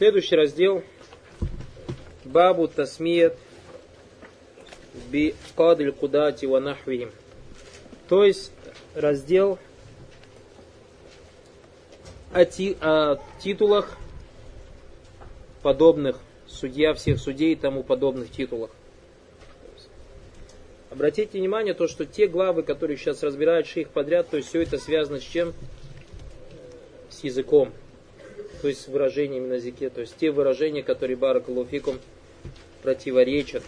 Следующий раздел Бабу Тасмият Би Кадль Кудати Ванахвихим. То есть раздел о, ти, о титулах подобных судья всех судей и тому подобных титулах. Обратите внимание, то, что те главы, которые сейчас разбирают шейх подряд, то есть все это связано с чем? С языком. То есть выражениями на языке. То есть те выражения, которые Баракалуфикум противоречат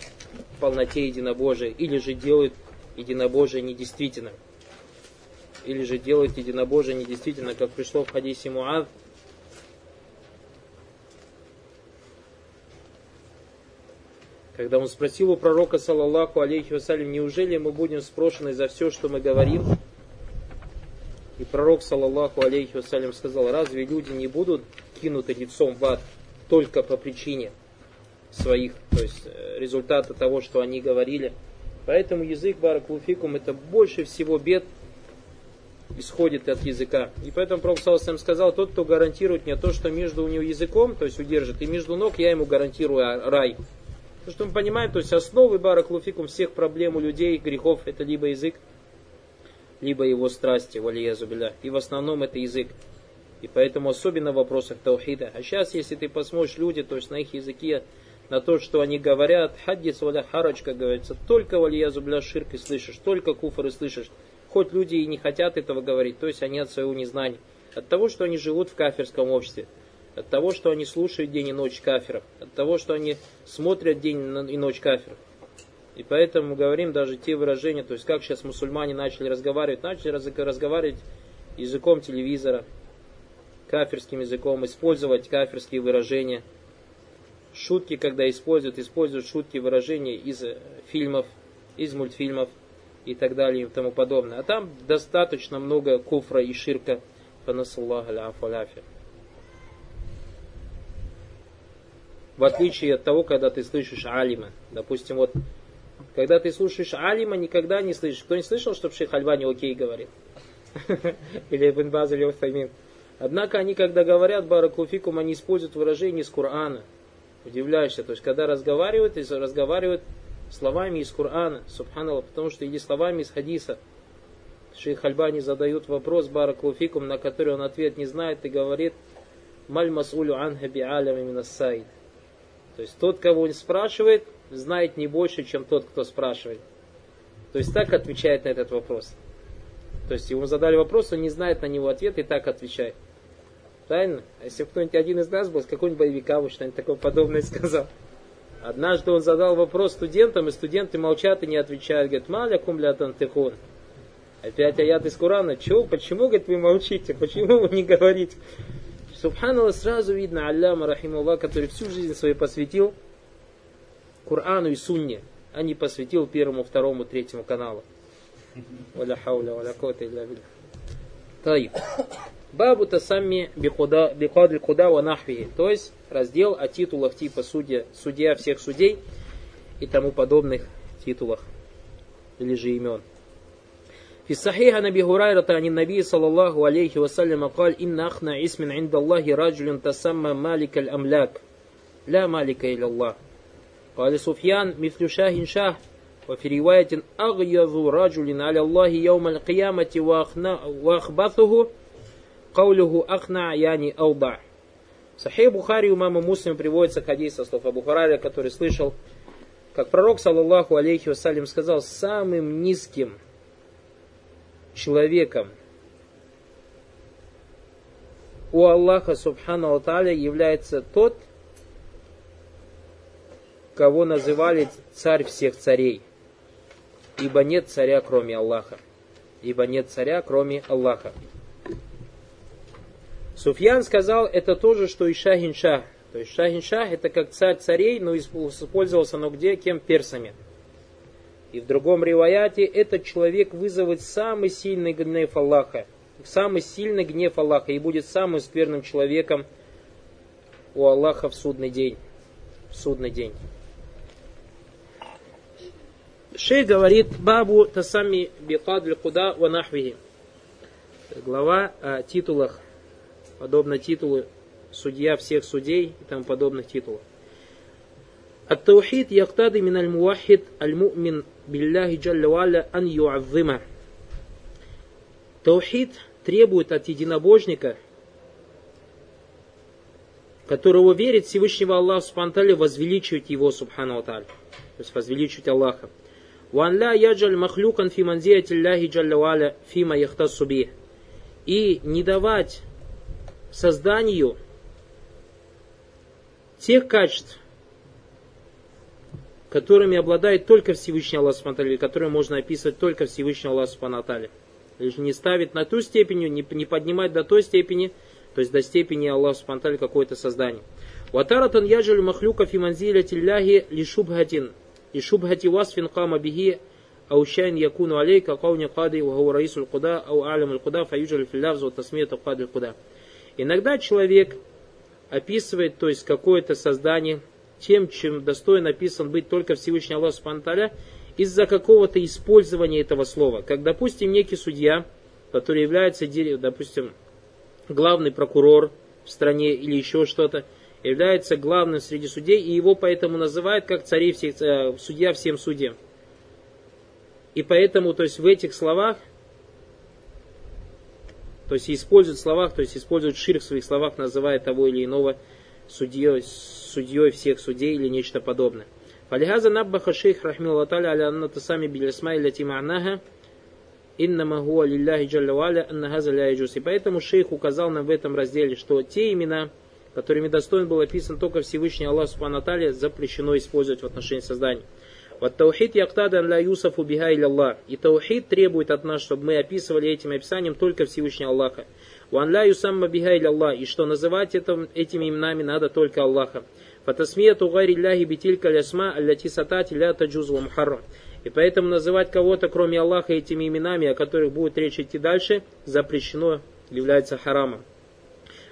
полноте единобожия или же делают единобожие недействительным. Или же делают единобожие недействительно, как пришло в хадисе Муад, когда он спросил у пророка, саллаллаху алейхи вассалям, неужели мы будем спрошены за все, что мы говорим? Пророк, саллаллаху алейхи вассалям, сказал, разве люди не будут кинуты лицом в ад только по причине своих, то есть э, результата того, что они говорили. Поэтому язык баракулфикум это больше всего бед исходит от языка. И поэтому Пророк Саласам сказал, тот, кто гарантирует мне то, что между у него языком, то есть удержит, и между ног я ему гарантирую рай. Потому что мы понимаем, то есть основы бараклуфикум всех проблем у людей, грехов, это либо язык, либо его страсти, валиязубиля. И в основном это язык. И поэтому особенно в вопросах таухида. А сейчас, если ты посмотришь люди, то есть на их языке, на то, что они говорят, хаддис валя харач, как говорится, только валиязу бля ширк и слышишь, только куфры слышишь. Хоть люди и не хотят этого говорить, то есть они от своего незнания. От того, что они живут в кафирском обществе от того, что они слушают день и ночь кафиров, от того, что они смотрят день и ночь кафиров. И поэтому мы говорим даже те выражения, то есть как сейчас мусульмане начали разговаривать, начали разговаривать языком телевизора, кафирским языком, использовать кафирские выражения. Шутки, когда используют, используют шутки, выражения из фильмов, из мультфильмов и так далее и тому подобное. А там достаточно много куфра и ширка. В отличие от того, когда ты слышишь алима. Допустим, вот, когда ты слушаешь алима, никогда не слышишь. Кто не слышал, чтобы шейх Альбани окей говорит? Или Ибн Баз или Уфаймин. Однако они, когда говорят баракуфикум, они используют выражение из Корана. Удивляешься. То есть, когда разговаривают, разговаривают словами из Корана, субханаллах, потому что или словами из хадиса. Шейх Альбани задают вопрос баракуфикум, на который он ответ не знает и говорит, Маль масулю анха би алями минассайд. То есть тот, кого он спрашивает, знает не больше, чем тот, кто спрашивает. То есть так отвечает на этот вопрос. То есть ему задали вопрос, он не знает на него ответ и так отвечает. Правильно? А если кто-нибудь один из нас был, с какого-нибудь боевика бы что-нибудь такое подобное сказал. Однажды он задал вопрос студентам, и студенты молчат и не отвечают. Говорят, маля кумля тантехон. Опять аят из Корана. Чего? Почему, говорит, вы молчите? Почему вы не говорите? Субханаллах, сразу видно Аллама, рахимуллах, который всю жизнь свою посвятил Корану и Сунне, а не посвятил первому, второму, третьему каналу. Валя хауля, валя кота илля Таиб. Бабу тасамми бихадль куда ва нахви. То есть раздел о титулах типа судья, судья всех судей и тому подобных титулах или же имен. في الصحيح عن ابي هريره عن النبي صلى الله عليه وسلم قال ان اخنى اسم عند الله رجل تسمى مالك الاملاك لا مالك الا الله قال سفيان مثل شاه شاه وفي رواية أغيظ رجل على الله يوم القيامة وأخبثه قوله أخنع يعني أوضع Сахих Бухари у мамы Муслим приводится хадис со слов Абу Хурайра, который слышал, как пророк, саллаллаху алейхи вассалям, сказал, самым низким человеком у Аллаха Субхану Аталя является тот, кого называли царь всех царей. Ибо нет царя, кроме Аллаха. Ибо нет царя, кроме Аллаха. Суфьян сказал, это то же, что и Шахин Шах. То есть Шахин Шах это как царь царей, но использовался но где, кем персами. И в другом риваяте этот человек вызовет самый сильный гнев Аллаха. Самый сильный гнев Аллаха и будет самым скверным человеком у Аллаха в судный день. В судный день. Шей говорит Бабу Тасами Бикадль Куда Ванахвихи. Глава о титулах, подобно титулу судья всех судей и тому подобных титулов. التوحيد يقتضي من الموحد المؤمن بالله جل وعلا أن يعظمه. Таухид требует от единобожника, которого верит Всевышнего Аллаха Субхану возвеличивать его Субхану То есть возвеличивать Аллаха. Ван ля яджаль махлюкан фи манзиятилляхи джаллаваля фима яхтасу бих. И не давать созданию тех качеств, которыми обладает только Всевышний Аллах Субтитры, которые можно описывать только Всевышний Аллах Субтитры. Лишь не ставить на ту степень, не, поднимать до той степени, то есть до степени Аллаха Субтитры какое-то создание. Ватаратан яджаль махлюка фиманзиля тилляхи лишубхатин. لشبهة وصف قام به أو شأن يكون عليه كقول قاضي وهو رئيس القضاء أو أعلم القضاء فيجعل في اللفظ وتسمية قاضي القضاء. Иногда человек описывает, то есть какое-то создание, тем, чем достоин описан быть только Всевышний Аллах Субтитры из-за какого-то использования этого слова. Как, допустим, некий судья, который является, допустим, главный прокурор в стране или еще что-то, является главным среди судей, и его поэтому называют как царей всех, э, судья всем судьям. И поэтому, то есть в этих словах, то есть используют словах, то есть используют ширк в своих словах, называя того или иного судьей, судьей всех судей или нечто подобное. Фалихаза наббаха шейх рахмил латаля аля анна тасами билисма или тима'наха иннама хуа лилляхи джалля валя анна хаза И поэтому шейх указал нам в этом разделе, что те имена, которыми достоин был описан только Всевышний Аллах Субхану запрещено использовать в отношении создания. Вот таухид яктадан ля юсафу биха Аллах. И таухид требует от нас, чтобы мы описывали этим описанием только Всевышний Аллаха. Ван ля юсамма биха Аллах. И что называть это, этими именами надо только Аллаха. Фатасмияту гайри ляхи битилька лясма аллати сатати ля таджузу мхаррам. И поэтому называть кого-то, кроме Аллаха, этими именами, о которых будет речь идти дальше, запрещено, является харамом.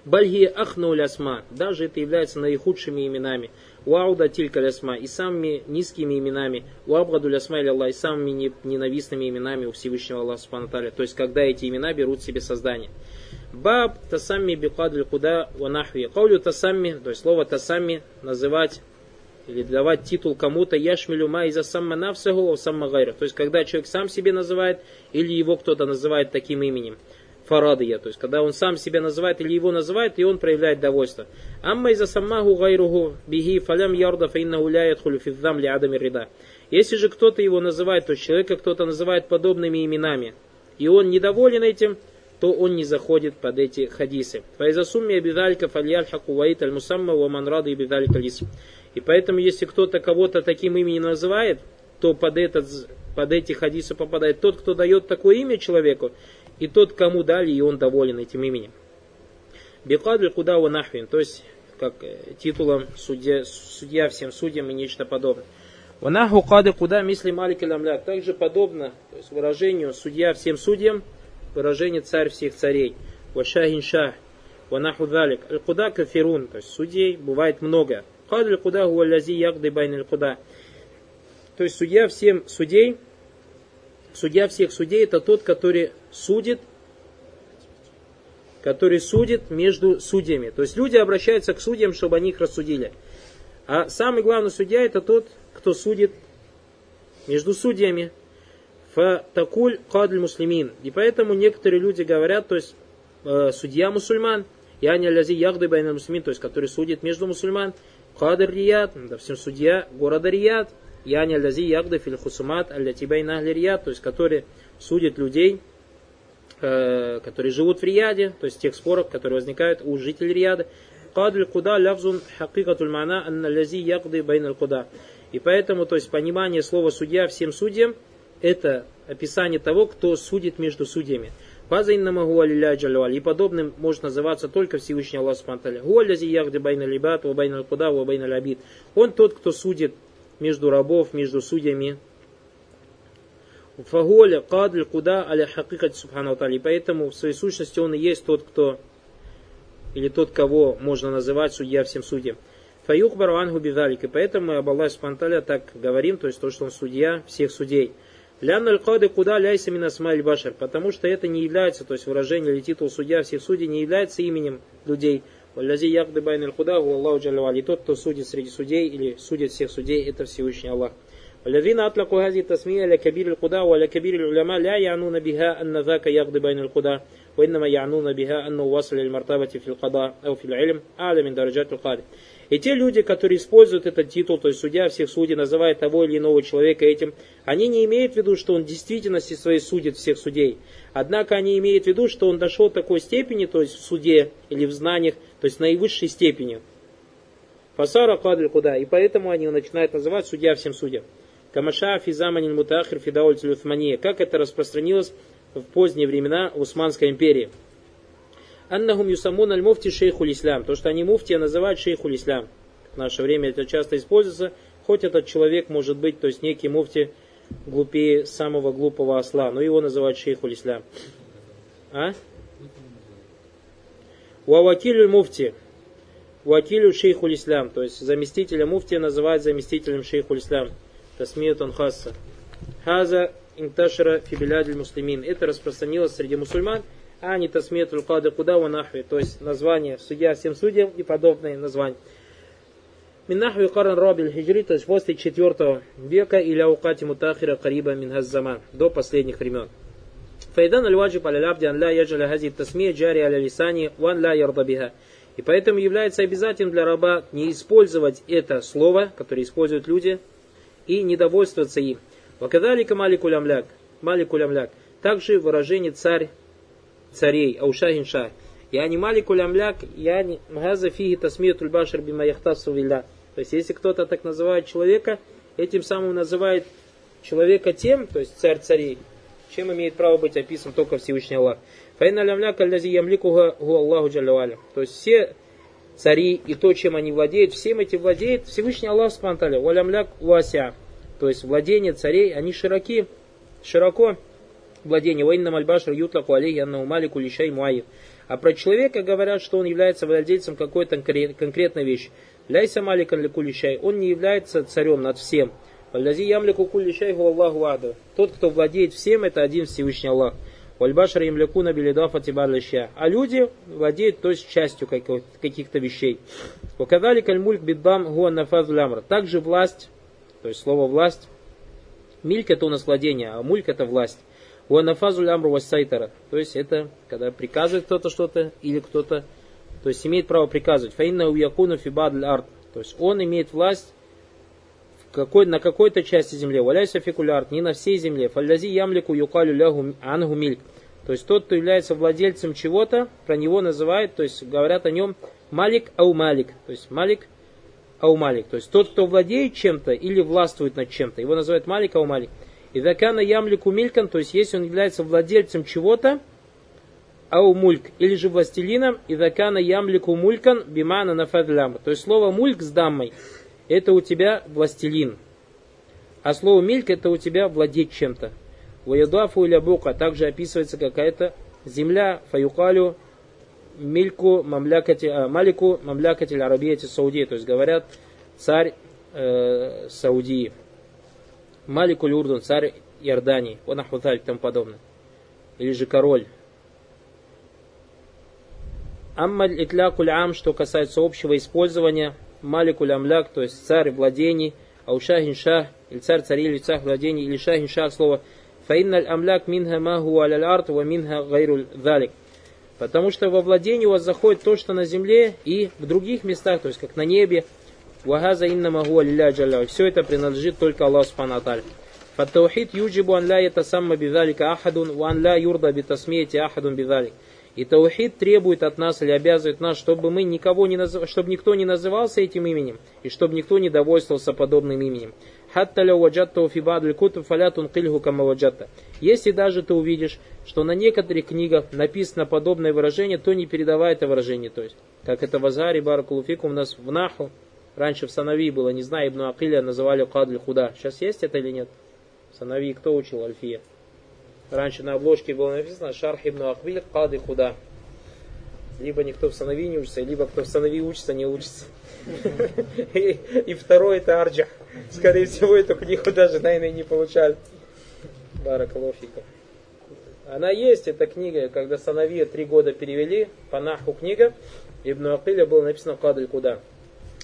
Бальги ахну лясма. Даже это является наихудшими именами. Уауда тилька лясма. И самыми низкими именами. Уабгаду лясма или Аллах. И самыми ненавистными именами у Всевышнего Аллаха Субхану То есть, когда эти имена берут себе создание. Баб тасамми бикадль куда ванахви. Каулю тасамми, то есть слово тасамми называть или давать титул кому-то яшмилю ма из-за самма навсагу самма гайра. То есть, когда человек сам себе называет, или его кто-то называет таким именем фарадия, то есть когда он сам себя называет или его называет, и он проявляет довольство. Амма из-за саммаху гайруху бихи фалям ярда фаинна уляет хулюфиддам ли адами рида. Если же кто-то его называет, то человека кто-то называет подобными именами, и он недоволен этим, то он не заходит под эти хадисы. Файзасумми абидалька фальял хакуваит аль мусамма ва манрады абидалька лис. И поэтому, если кто-то кого-то таким именем называет, то под, этот, под эти хадисы попадает тот, кто дает такое имя человеку, и тот, кому дали, и он доволен этим именем. Бекадль куда нахвин, то есть как э, титулом судья, судья всем судьям и нечто подобное. Ванаху кады куда мисли малик ламляк. Также подобно то есть выражению судья всем судьям, выражение царь всех царей. Вашахин шах. Ванаху далик. Аль куда кафирун, то есть судей бывает много. Кадль куда гуалязи ягды сайн куда. То есть судья всем судей, судья всех судей это тот, который судит, который судит между судьями. То есть люди обращаются к судьям, чтобы они их рассудили. А самый главный судья это тот, кто судит между судьями. Фатакуль кадль муслимин. И поэтому некоторые люди говорят, то есть э, судья мусульман, я не лязи ягды муслимин, то есть который судит между мусульман, кадр рият, допустим, судья города Рият, я не лязи ягды филь хусумат, алля тибайна рият, то есть который судит людей Э, которые живут в Рияде, то есть тех споров, которые возникают у жителей Рияда. Кадль куда лявзун хакикатуль мана лязи ягды байна куда. И поэтому, то есть понимание слова судья всем судьям, это описание того, кто судит между судьями. И подобным может называться только Всевышний Аллах Субтитры. Он тот, кто судит между рабов, между судьями, Фаголя кадль куда аля хакикат субхану И поэтому в своей сущности он и есть тот, кто или тот, кого можно называть судья всем судьям. Фаюх барвангу бидалик. И поэтому мы об Аллахе Субхану так говорим, то есть то, что он судья всех судей. Лян аль куда ляйся минасмаль башар. Потому что это не является, то есть выражение или титул судья всех судей не является именем людей. Валлязи ягды байна аль-худа, Аллаху джалла И тот, кто судит среди судей или судит всех судей, это Всевышний Аллах. والذين أطلقوا هذه التسمية لكبير القضاء ولكبير العلماء لا يعنون بها أن ذاك يقضي بين القضاء وإنما يعنون بها أنه وصل للمرتبة في القضاء أو في العلم أعلى من درجات القاضي И те люди, которые используют этот титул, то есть судья всех судей, называя того или иного человека этим, они не имеют в виду, что он в действительности своей судит всех судей. Однако они имеют в виду, что он дошел до такой степени, то есть в суде или в знаниях, то есть наивысшей степени. Фасара кадль куда. И поэтому они начинают называть судья всем судьям. Камаша физаманин мутахир фидауль. Как это распространилось в поздние времена Усманской империи. Аннахум юсамун аль муфти шейхуль ислам. То, что они муфтия называют шейхуль ислам. В наше время это часто используется, хоть этот человек может быть, то есть некий муфти глупее самого глупого осла, но его называют шейхуль ислам. А? Уавакилю муфти. Уакилю шейхуль ислам. То есть заместителя муфтия называют заместителем шейхуль ислам. Тасмият он хасса. Хаза инташара фибилядиль муслимин. Это распространилось среди мусульман – а не тасмият кады куда нахви, то есть название судья всем судьям и подобные названия. Миннахви каран рабиль хиджри, то есть после 4 века или аукати мутахира кариба минхаззаман, до последних времен. Файдан аль-ваджиб аля-лабди ан яджаля хази тасмия джари аля лисани ван ла ярда биха. И поэтому является обязательным для раба не использовать это слово, которое используют люди, и недовольствоваться им. Вакадалика. Маликуль амляк. Также выражение царь царей, аушахин шах. Я не малик улямляк, я не мгаза фиги тасмиют ульбашар бима яхтасу вилля. То есть, если кто-то так называет человека, этим самым называет человека тем, то есть царь царей, чем имеет право быть описан только Всевышний Аллах. Файна лямляк аллази ямликуга гу Аллаху джаляваля. То есть все цари и то, чем они владеют, всем этим владеет Всевышний Аллах спанталя. Валямляк вася. То есть владение царей, они широки, широко владение. Вайнна мальбашар ютлаку алейхи аннау малику лишай муаев. А про человека говорят, что он является владельцем какой-то конкретной вещи. Ляйса маликан лику лишай. Он не является царем над всем. Вальдази ямлику кулишай Аллаху ада. Тот, кто владеет всем, это один Всевышний Аллах. Вальбашар ямляку на белидафа тибарлища. А люди владеют то есть частью каких-то вещей. Вакадали кальмульк биддам гуа нафаз Также власть, то есть слово власть, мильк это у нас владение, а мульк это власть. Уанафазуль амру вассайтара. То есть это когда приказывает кто-то что-то или кто-то, то есть имеет право приказывать. Фаинна уякуна фибадль арт. То есть он имеет власть какой, на какой-то части земли. Валяйся фикулярт, не на всей земле. Фаллязи ямлику юкалю лягу ангу мильк. То есть тот, кто является владельцем чего-то, про него называют, то есть говорят о нем малик ау малик. То есть малик ау малик. То есть тот, кто владеет чем-то или властвует над чем-то, его называют малик ау малик. И дакана ямлику милькан, то есть если он является владельцем чего-то, ау мульк, или же властелином, и дакана ямлику мулькан бимана нафадлям. То есть слово мульк с даммой, это у тебя властелин. А слово мильк это у тебя владеть чем-то. Ваядуафу или бука также описывается какая-то земля, фаюкалю, мильку, мамлякати, а, малику, мамлякати, арабияти, саудии. То есть говорят царь э, Саудии. Маликуль Урдун, царь Иордании, Онахваталь и тому подобное. Или же король. Аммаль итлякуль ам, что касается общего использования, Маликуль амляк, то есть царь владений, аушахин шах, или царь царей или царь владений, или шахин шах, слово фаинналь амляк минха маху аляль арт, ва минха гайруль залик. Потому что во владении у вас заходит то, что на земле и в других местах, то есть как на небе, Вагаза инна магу алиля джалля. Все это принадлежит только Аллаху Субхану Фаттаухид юджибу ан ла ятасамма бидалика ахадун, ва ан ла юрда битасмияти ахадун бидалик. И таухид требует от нас или обязывает нас, чтобы мы никого не назыв... чтобы никто не назывался этим именем, и чтобы никто не довольствовался подобным именем. Хатта ля ваджаттау фи бадль кутуб фалятун кильху кама ваджатта. Если даже ты увидишь, что на некоторых книгах написано подобное выражение, то не передавай это выражение. То есть, как это в Азаре, Баракулуфику у нас в Наху, Раньше в Санави было, не знаю, Ибн Акиля называли Кадль Худа. Сейчас есть это или нет? В Санави кто учил Альфия? Раньше на обложке было написано Шарх Ибн Акбиль Кады Худа. Либо никто в Санави не учится, либо кто в Санави учится, не учится. И, второй это Арджа. Скорее всего, эту книгу даже, наверное, не получали. Баракалофика. Она есть, эта книга, когда Санавия три года перевели, по наху книга, Ибн Акиля было написано Кадль Куда.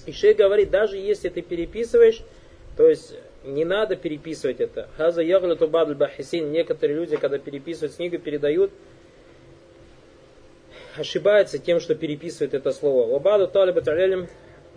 И шейх говорит, даже если ты переписываешь, то есть не надо переписывать это. Хаза ягляту бадль бахисин. Некоторые люди, когда переписывают книгу, передают, ошибаются тем, что переписывают это слово. Вабаду талибат алялим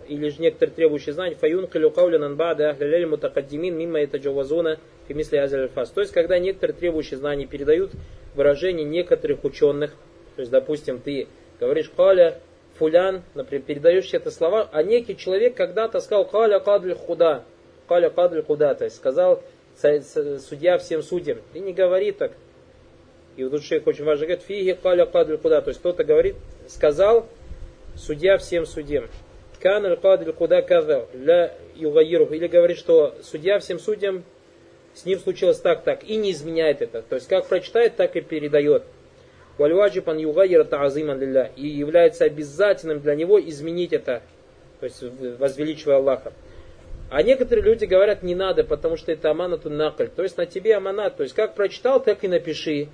или же некоторые требующие знаний, фаюн калю каулян анбада ахляляль мутакаддимин мимма это джавазуна фимисли азаль фас. То есть, когда некоторые требующие знаний передают выражение некоторых ученых, то есть, допустим, ты говоришь каля фулян, например, передаешь это слова, а некий человек когда-то сказал каля кадль худа, Каля Кадль куда, то есть сказал судья всем судьям. И не говори так. И вот тут шейх очень важно говорит, фиги каля кадль куда. То есть кто-то говорит, сказал судья всем судьям. Кан аль кадль куда казал, ля югаиру. Или говорит, что судья всем судьям, с ним случилось так, так. И не изменяет это. То есть как прочитает, так и передает. Вальваджибан югаира таазиман лилля. И является обязательным для него изменить это. То есть возвеличивая Аллаха. А некоторые люди говорят, не надо, потому что это аманату накль. То есть на тебе аманат. То есть как прочитал, так и напиши.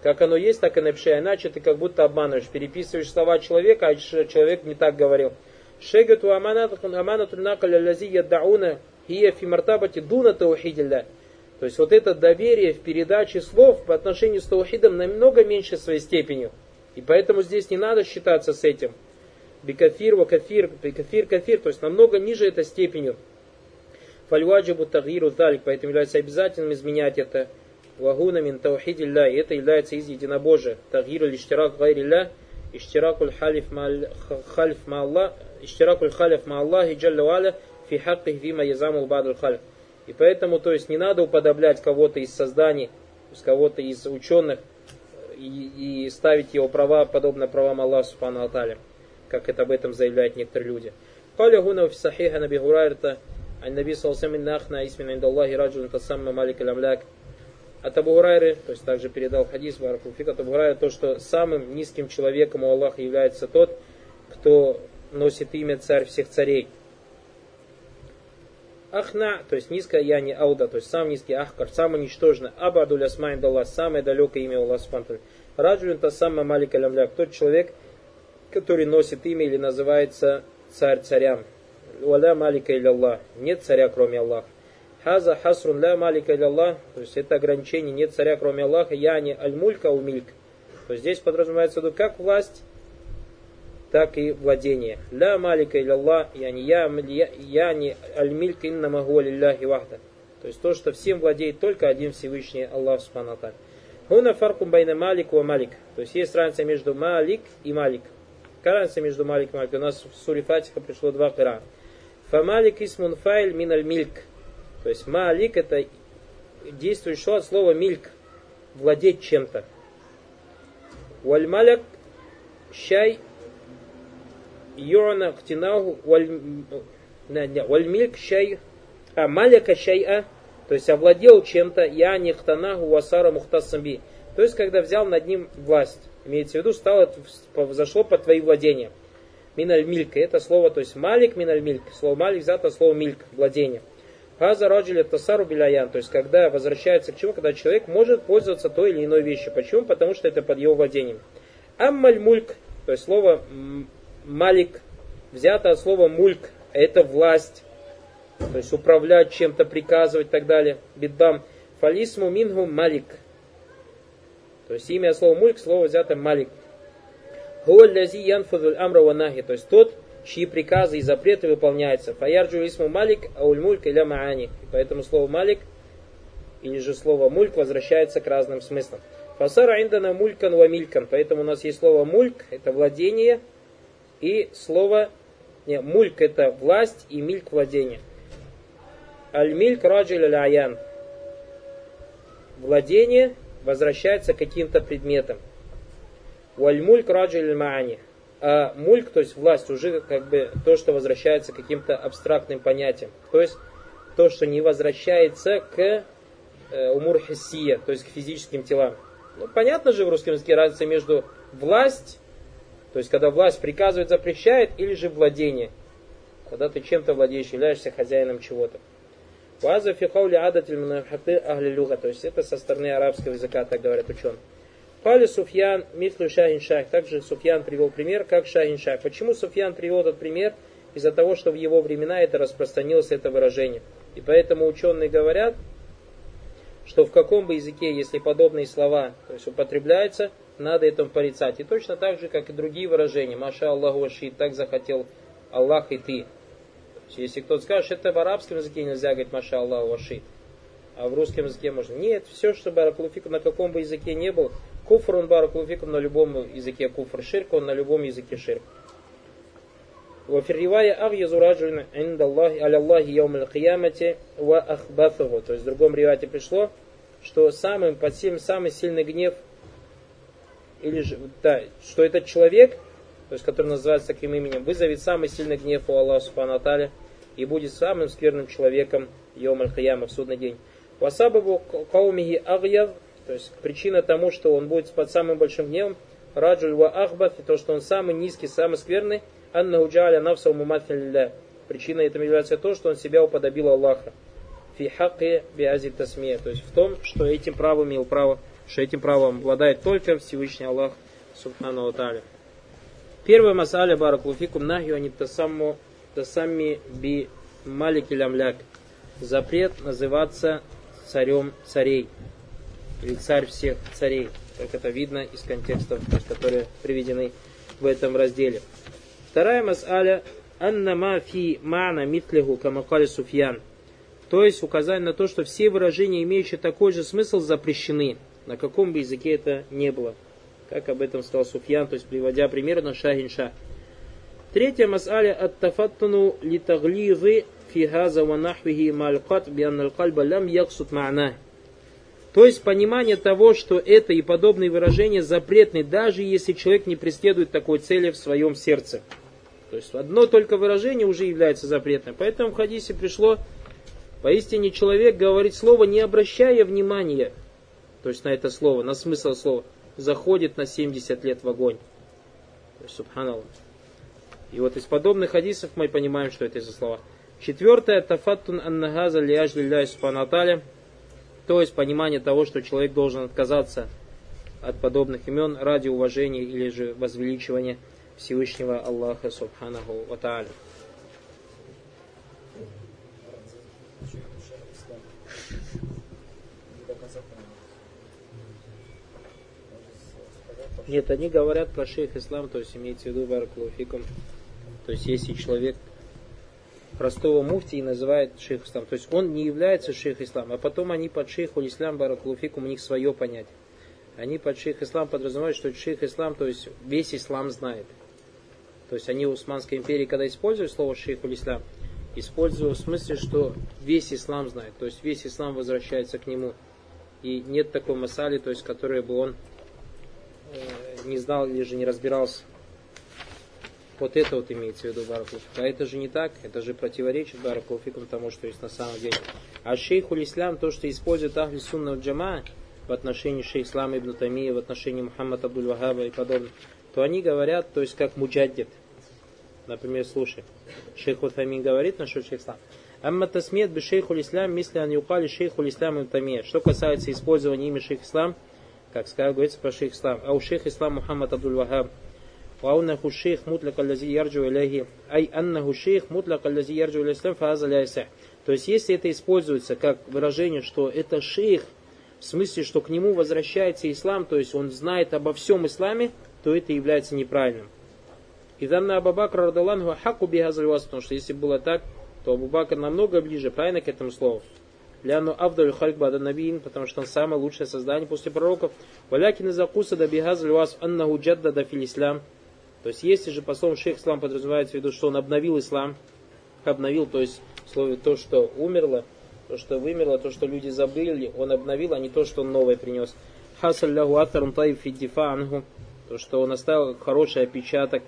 Как оно есть, так и напиши. Иначе ты как будто обманываешь. Переписываешь слова человека, а человек не так говорил. Шегату аманату накль алязи яддауна хия фи мартабати дуна таухидилля. То есть вот это доверие в передаче слов по отношению с таухидом намного меньше своей степенью. И поэтому здесь не надо считаться с этим бикафир, вакафир, бикафир, кафир, то есть намного ниже этой степенью. Фальваджибу тагиру талик, поэтому является обязательным изменять это. Вагуна мин таухидилля, и это является из единобожия. Тагиру лиштирак гайрилля, иштиракуль халиф хальф ма Аллах, иштиракуль халиф ма Аллахи джалля валя, фи хакких вима язаму бадуль халиф. И поэтому, то есть, не надо уподоблять кого-то из созданий, то кого-то из ученых и, и ставить его права, подобно правам Аллаха Субхану Аталя, как это об этом заявляют некоторые люди. قال هنا في صحيح عن ابي هريره عن النبي صلى الله عليه وسلم ان اخنى اسم عند от Абу Хурайры, то есть также передал хадис Баракулфик от Абу Хурайры, то, что самым низким человеком у Аллаха является тот, кто носит имя царь всех царей. Ахна, то есть низкое я не ауда, то есть самый низкий ахкар, самый ничтожный. Абадуль асмайн Аллах, самое далекое имя Аллаха Субтитры. Раджулин та самая малика лямляк, тот человек, который носит имя или называется царь царям. Уаля малика или Аллах. Нет царя, кроме Аллаха. Хаза хасрун ля малика или Аллах. То есть это ограничение. Нет царя, кроме Аллаха. Я не аль-мулька умильк. То есть здесь подразумевается как власть, так и владение. Ля малика или Аллах. Я не, я, я не аль-мильк инна магу алилляхи вахда. То есть то, что всем владеет только один Всевышний Аллах Субхану Хуна фаркум байна малик ва малик. То есть есть разница между малик и малик. Какая разница между Малик и Малик? У нас в суре Фатиха пришло два кира. Фамалик исмун файль миналь мильк. То есть Малик это действует что от слова мильк. Владеть чем-то. Валь маляк шай юрана ктинаху валь мильк шай а маляка шайа то есть овладел чем-то я не хтанаху васара мухтасамби то есть когда взял над ним власть Имеется в виду, стало, зашло под твои владения. Миналь мильк. Это слово, то есть малик миналь мильк. Слово малик взято слово мильк, владение. Хаза раджили тасару биляян. То есть, когда возвращается к чему? Когда человек может пользоваться той или иной вещью. Почему? Потому что это под его владением. Аммаль мульк. То есть, слово малик взято от слова мульк. Это власть. То есть, управлять чем-то, приказывать и так далее. Бидбам. Фалисму мингу малик. То есть имя слова мульк, слово взято малик. Хуаллязи янфадуль амра ванахи. То есть тот, чьи приказы и запреты выполняются. Фаярджу исму малик, ауль мульк иля маани. Поэтому слово малик или же слово мульк возвращается к разным смыслам. Фасара индана мулькан ва милькан. Поэтому у нас есть слово мульк, это владение, и слово не, мульк это власть и мильк владение. Аль-мильк раджил аль Владение возвращается к каким-то предметам. Уальмульк раджиль маани. А мульк, то есть власть, уже как бы то, что возвращается к каким-то абстрактным понятиям. То есть то, что не возвращается к э, то есть к физическим телам. Ну, понятно же в русском языке разница между власть, то есть когда власть приказывает, запрещает, или же владение. Когда ты чем-то владеешь, являешься хозяином чего-то. Ваза фихаули адатель ахли люга. То есть это со стороны арабского языка, так говорят ученые. Пали Суфьян Мифлю Шахин Шах. Также Суфьян привел пример, как Шахин Шах. Почему Суфьян привел этот пример? Из-за того, что в его времена это распространилось, это выражение. И поэтому ученые говорят, что в каком бы языке, если подобные слова то есть употребляются, надо этому порицать. И точно так же, как и другие выражения. Маша Аллаху Аши, так захотел Аллах и ты. Если кто-то скажет, это в арабском языке нельзя говорить Маша Аллаху Аши, а в русском языке можно. Нет, все, что Баракулуфикум на каком бы языке не был, куфр он Баракулуфикум на любом языке куфр, ширк он на любом языке ширк. Авьязу раджулин инда Аллахи аля Аллахи яум аль-киямати ва ахбафаху. То есть в другом ривате пришло, что самым, под всем самый сильный гнев, или же, да, что этот человек, то есть который называется таким именем, вызовет самый сильный гнев у Аллаха Субхану и будет самым скверным человеком Йом Аль-Хаяма в судный день. Васабабу каумихи агьяв, то есть причина тому, что он будет под самым большим гневом, раджуль ва ахбаф, то, что он самый низкий, самый скверный, Анна уджаля навса умуматхилля. Причиной этому является то, что он себя уподобил Аллаха. Фи хакки биази тасмия. То есть в том, что этим правом имел право, что этим правом обладает только Всевышний Аллах, Субхану Тааля. Первая масаля баракулуфикум нахью они тасамму тасамми би малики лямляк. Запрет называться царем царей. Или царь всех царей. Как это видно из контекстов, которые приведены в этом разделе. Вторая мас'аля анна фи мана митлиху камакали суфьян. То есть указание на то, что все выражения, имеющие такой же смысл, запрещены. На каком бы языке это не было. Как об этом сказал Суфьян, то есть приводя пример на шагинша. Третья мас'аля от тафаттану литаглизы фи газа ва нахвихи малькат бианна кальба лям яксут ма'на. То есть понимание того, что это и подобные выражения запретны, даже если человек не преследует такой цели в своем сердце. То есть одно только выражение уже является запретным. Поэтому в хадисе пришло, поистине человек говорит слово, не обращая внимания, то есть на это слово, на смысл слова, заходит на 70 лет в огонь. Субханаллах. И вот из подобных хадисов мы понимаем, что это за слова. Четвертое, тафаттун аннагаза лияж лилляй субханаталя, то есть понимание того, что человек должен отказаться от подобных имен ради уважения или же возвеличивания Всевышнего Аллаха Субханаху Ва Тааля. Нет, они говорят про шейх ислам, то есть имеется в виду баракулуфикум. То есть если человек простого муфтии называет шейх ислам, то есть он не является шейх ислам, а потом они под шейху ислам баракулуфикум, у них свое понятие. Они под шейх ислам подразумевают, что шейх ислам, то есть весь ислам знает. То есть они в Усманской империи, когда используют слово шейху ислам, используют в смысле, что весь ислам знает. То есть весь ислам возвращается к нему. И нет такой масали, то есть которой бы он э, не знал или же не разбирался. Вот это вот имеется в виду Баракулфик. А это же не так, это же противоречит Баракулфикам тому, что есть на самом деле. А шейху ислам, то, что использует Ахли Сунна Джама в отношении шейх Ислама Ибн Тамия, в отношении Мухаммада Абдуль Вахаба и подобное, то они говорят, то есть как муджаддид. Например, слушай, шейх Утамин говорит насчет шейх Ислам. Амма тасмет бы шейху ислам, если они упали шейху ислам и тамия. Что касается использования имя шейх Ислам, как сказал, говорится про шейх Ислам. А у шейх Ислам Мухаммад Абдул Вахаб. وأنه الشيخ مطلق الذي يرجو إليه أي أنه الشيخ مطلق الذي يرجو إلى الإسلام فهذا لا يصح. То есть, если это используется как выражение, что это шейх, в смысле, что к нему возвращается ислам, то есть он знает обо всем исламе, то это является неправильным. И данный Абабакр Радалангу хаку бихазальвас, потому что если было так, то Абубакр намного ближе, правильно, к этому слову. Ляну Авдаль Хальк Бада Набиин, потому что он самое лучшее создание после пророков. Валякин из Акуса да бихазальвас аннаху джадда да фил ислам. То есть, если же по словам шейх ислам подразумевается в виду, что он обновил ислам, обновил, то есть, в слове то, что умерло, то, что вымерло, то, что люди забыли, он обновил, а не то, что он новое принес. Хасаль лягу атарун таиф то, что он оставил хороший отпечаток,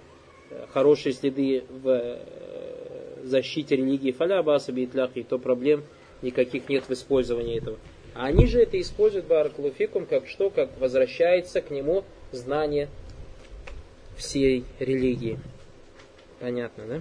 хорошие следы в э, защите религии фаля басаби и то проблем никаких нет в использовании этого. А они же это используют баракулуфикум как что? Как возвращается к нему знание всей религии. Понятно, да?